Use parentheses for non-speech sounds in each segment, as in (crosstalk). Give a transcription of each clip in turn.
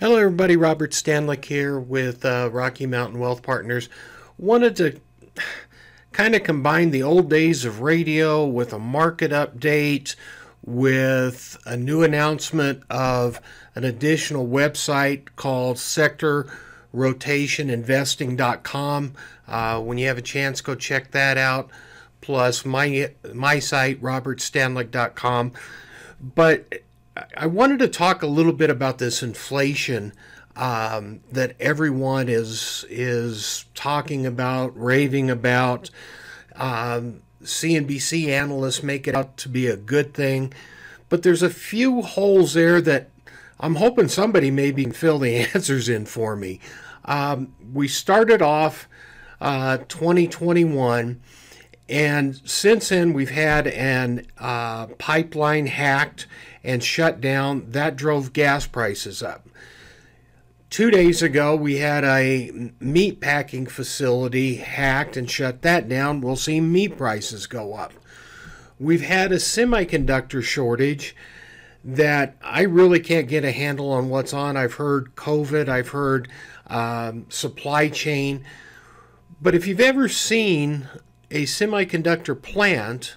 Hello, everybody. Robert Stanlick here with uh, Rocky Mountain Wealth Partners. Wanted to kind of combine the old days of radio with a market update, with a new announcement of an additional website called sectorrotationinvesting.com. Uh, when you have a chance, go check that out. Plus my my site, robertstanlick.com. But I wanted to talk a little bit about this inflation um, that everyone is is talking about, raving about. Um, CNBC analysts make it out to be a good thing, but there's a few holes there that I'm hoping somebody maybe can (laughs) fill the answers in for me. Um, we started off uh, 2021, and since then we've had an uh, pipeline hacked and shut down. That drove gas prices up. Two days ago, we had a meat packing facility hacked and shut that down. We'll see meat prices go up. We've had a semiconductor shortage that I really can't get a handle on what's on. I've heard COVID, I've heard um, supply chain. But if you've ever seen a semiconductor plant,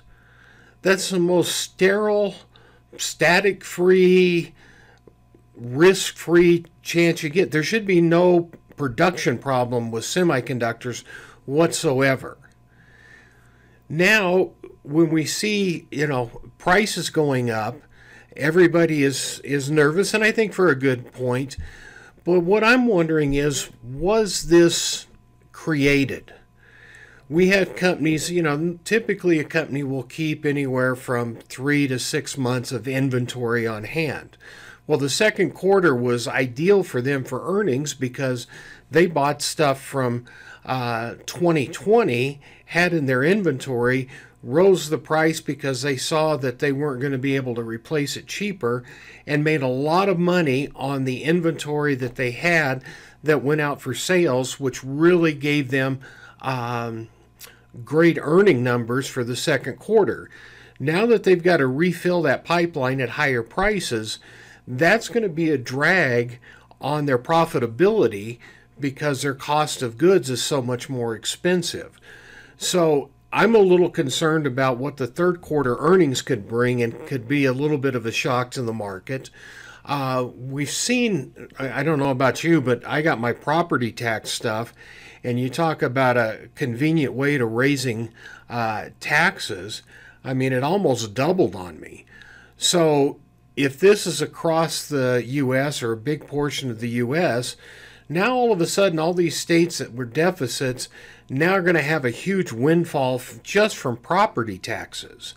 that's the most sterile static free, risk free chance you get. There should be no production problem with semiconductors whatsoever. Now, when we see, you know, prices going up, everybody is is nervous and I think for a good point. But what I'm wondering is was this created? We have companies, you know, typically a company will keep anywhere from three to six months of inventory on hand. Well, the second quarter was ideal for them for earnings because they bought stuff from uh, 2020, had in their inventory, rose the price because they saw that they weren't going to be able to replace it cheaper, and made a lot of money on the inventory that they had that went out for sales, which really gave them. Um, great earning numbers for the second quarter. Now that they've got to refill that pipeline at higher prices, that's going to be a drag on their profitability because their cost of goods is so much more expensive. So I'm a little concerned about what the third quarter earnings could bring and could be a little bit of a shock to the market. Uh, we've seen, I don't know about you, but I got my property tax stuff, and you talk about a convenient way to raising uh, taxes. I mean, it almost doubled on me. So, if this is across the U.S. or a big portion of the U.S., now all of a sudden, all these states that were deficits now are going to have a huge windfall just from property taxes.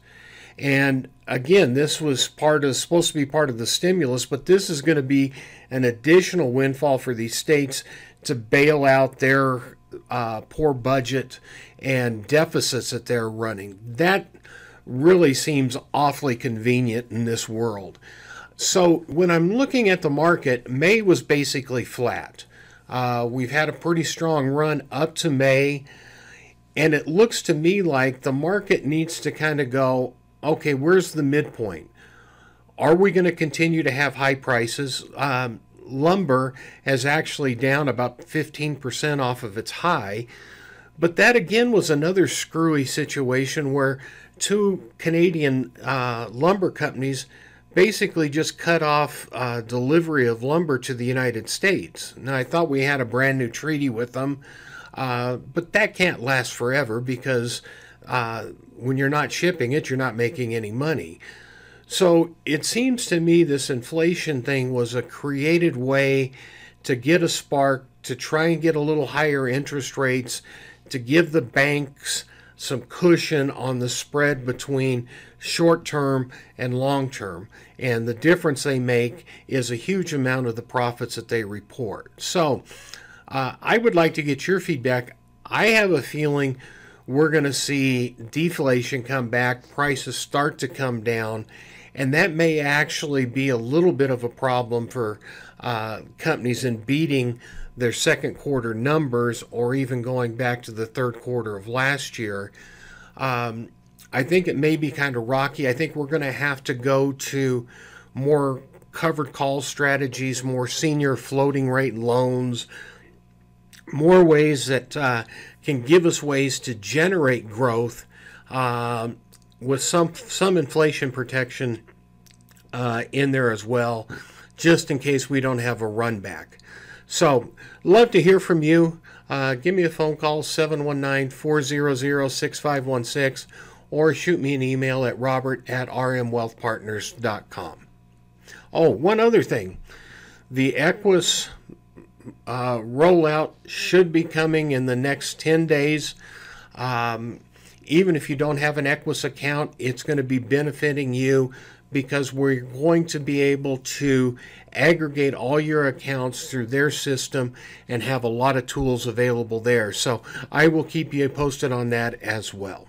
And again, this was part of supposed to be part of the stimulus, but this is going to be an additional windfall for these states to bail out their uh, poor budget and deficits that they're running. That really seems awfully convenient in this world. So when I'm looking at the market, May was basically flat. Uh, we've had a pretty strong run up to May, and it looks to me like the market needs to kind of go, okay, where's the midpoint? Are we going to continue to have high prices? Um, lumber has actually down about 15% off of its high. But that again was another screwy situation where two Canadian uh, lumber companies basically just cut off uh, delivery of lumber to the United States. Now, I thought we had a brand new treaty with them, uh, but that can't last forever because uh, when you're not shipping it, you're not making any money. So it seems to me this inflation thing was a created way to get a spark, to try and get a little higher interest rates, to give the banks some cushion on the spread between short term and long term. And the difference they make is a huge amount of the profits that they report. So uh, I would like to get your feedback. I have a feeling we're going to see deflation come back, prices start to come down, and that may actually be a little bit of a problem for uh, companies in beating their second quarter numbers or even going back to the third quarter of last year. Um, I think it may be kind of rocky. I think we're going to have to go to more covered call strategies, more senior floating rate loans, more ways that uh, can give us ways to generate growth uh, with some some inflation protection uh, in there as well, just in case we don't have a run back. So, love to hear from you. Uh, give me a phone call 719 400 6516 or shoot me an email at robert at rmwealthpartners.com. Oh, one other thing the Equus uh, rollout should be coming in the next 10 days. Um, even if you don't have an Equus account, it's going to be benefiting you because we're going to be able to aggregate all your accounts through their system and have a lot of tools available there. So I will keep you posted on that as well.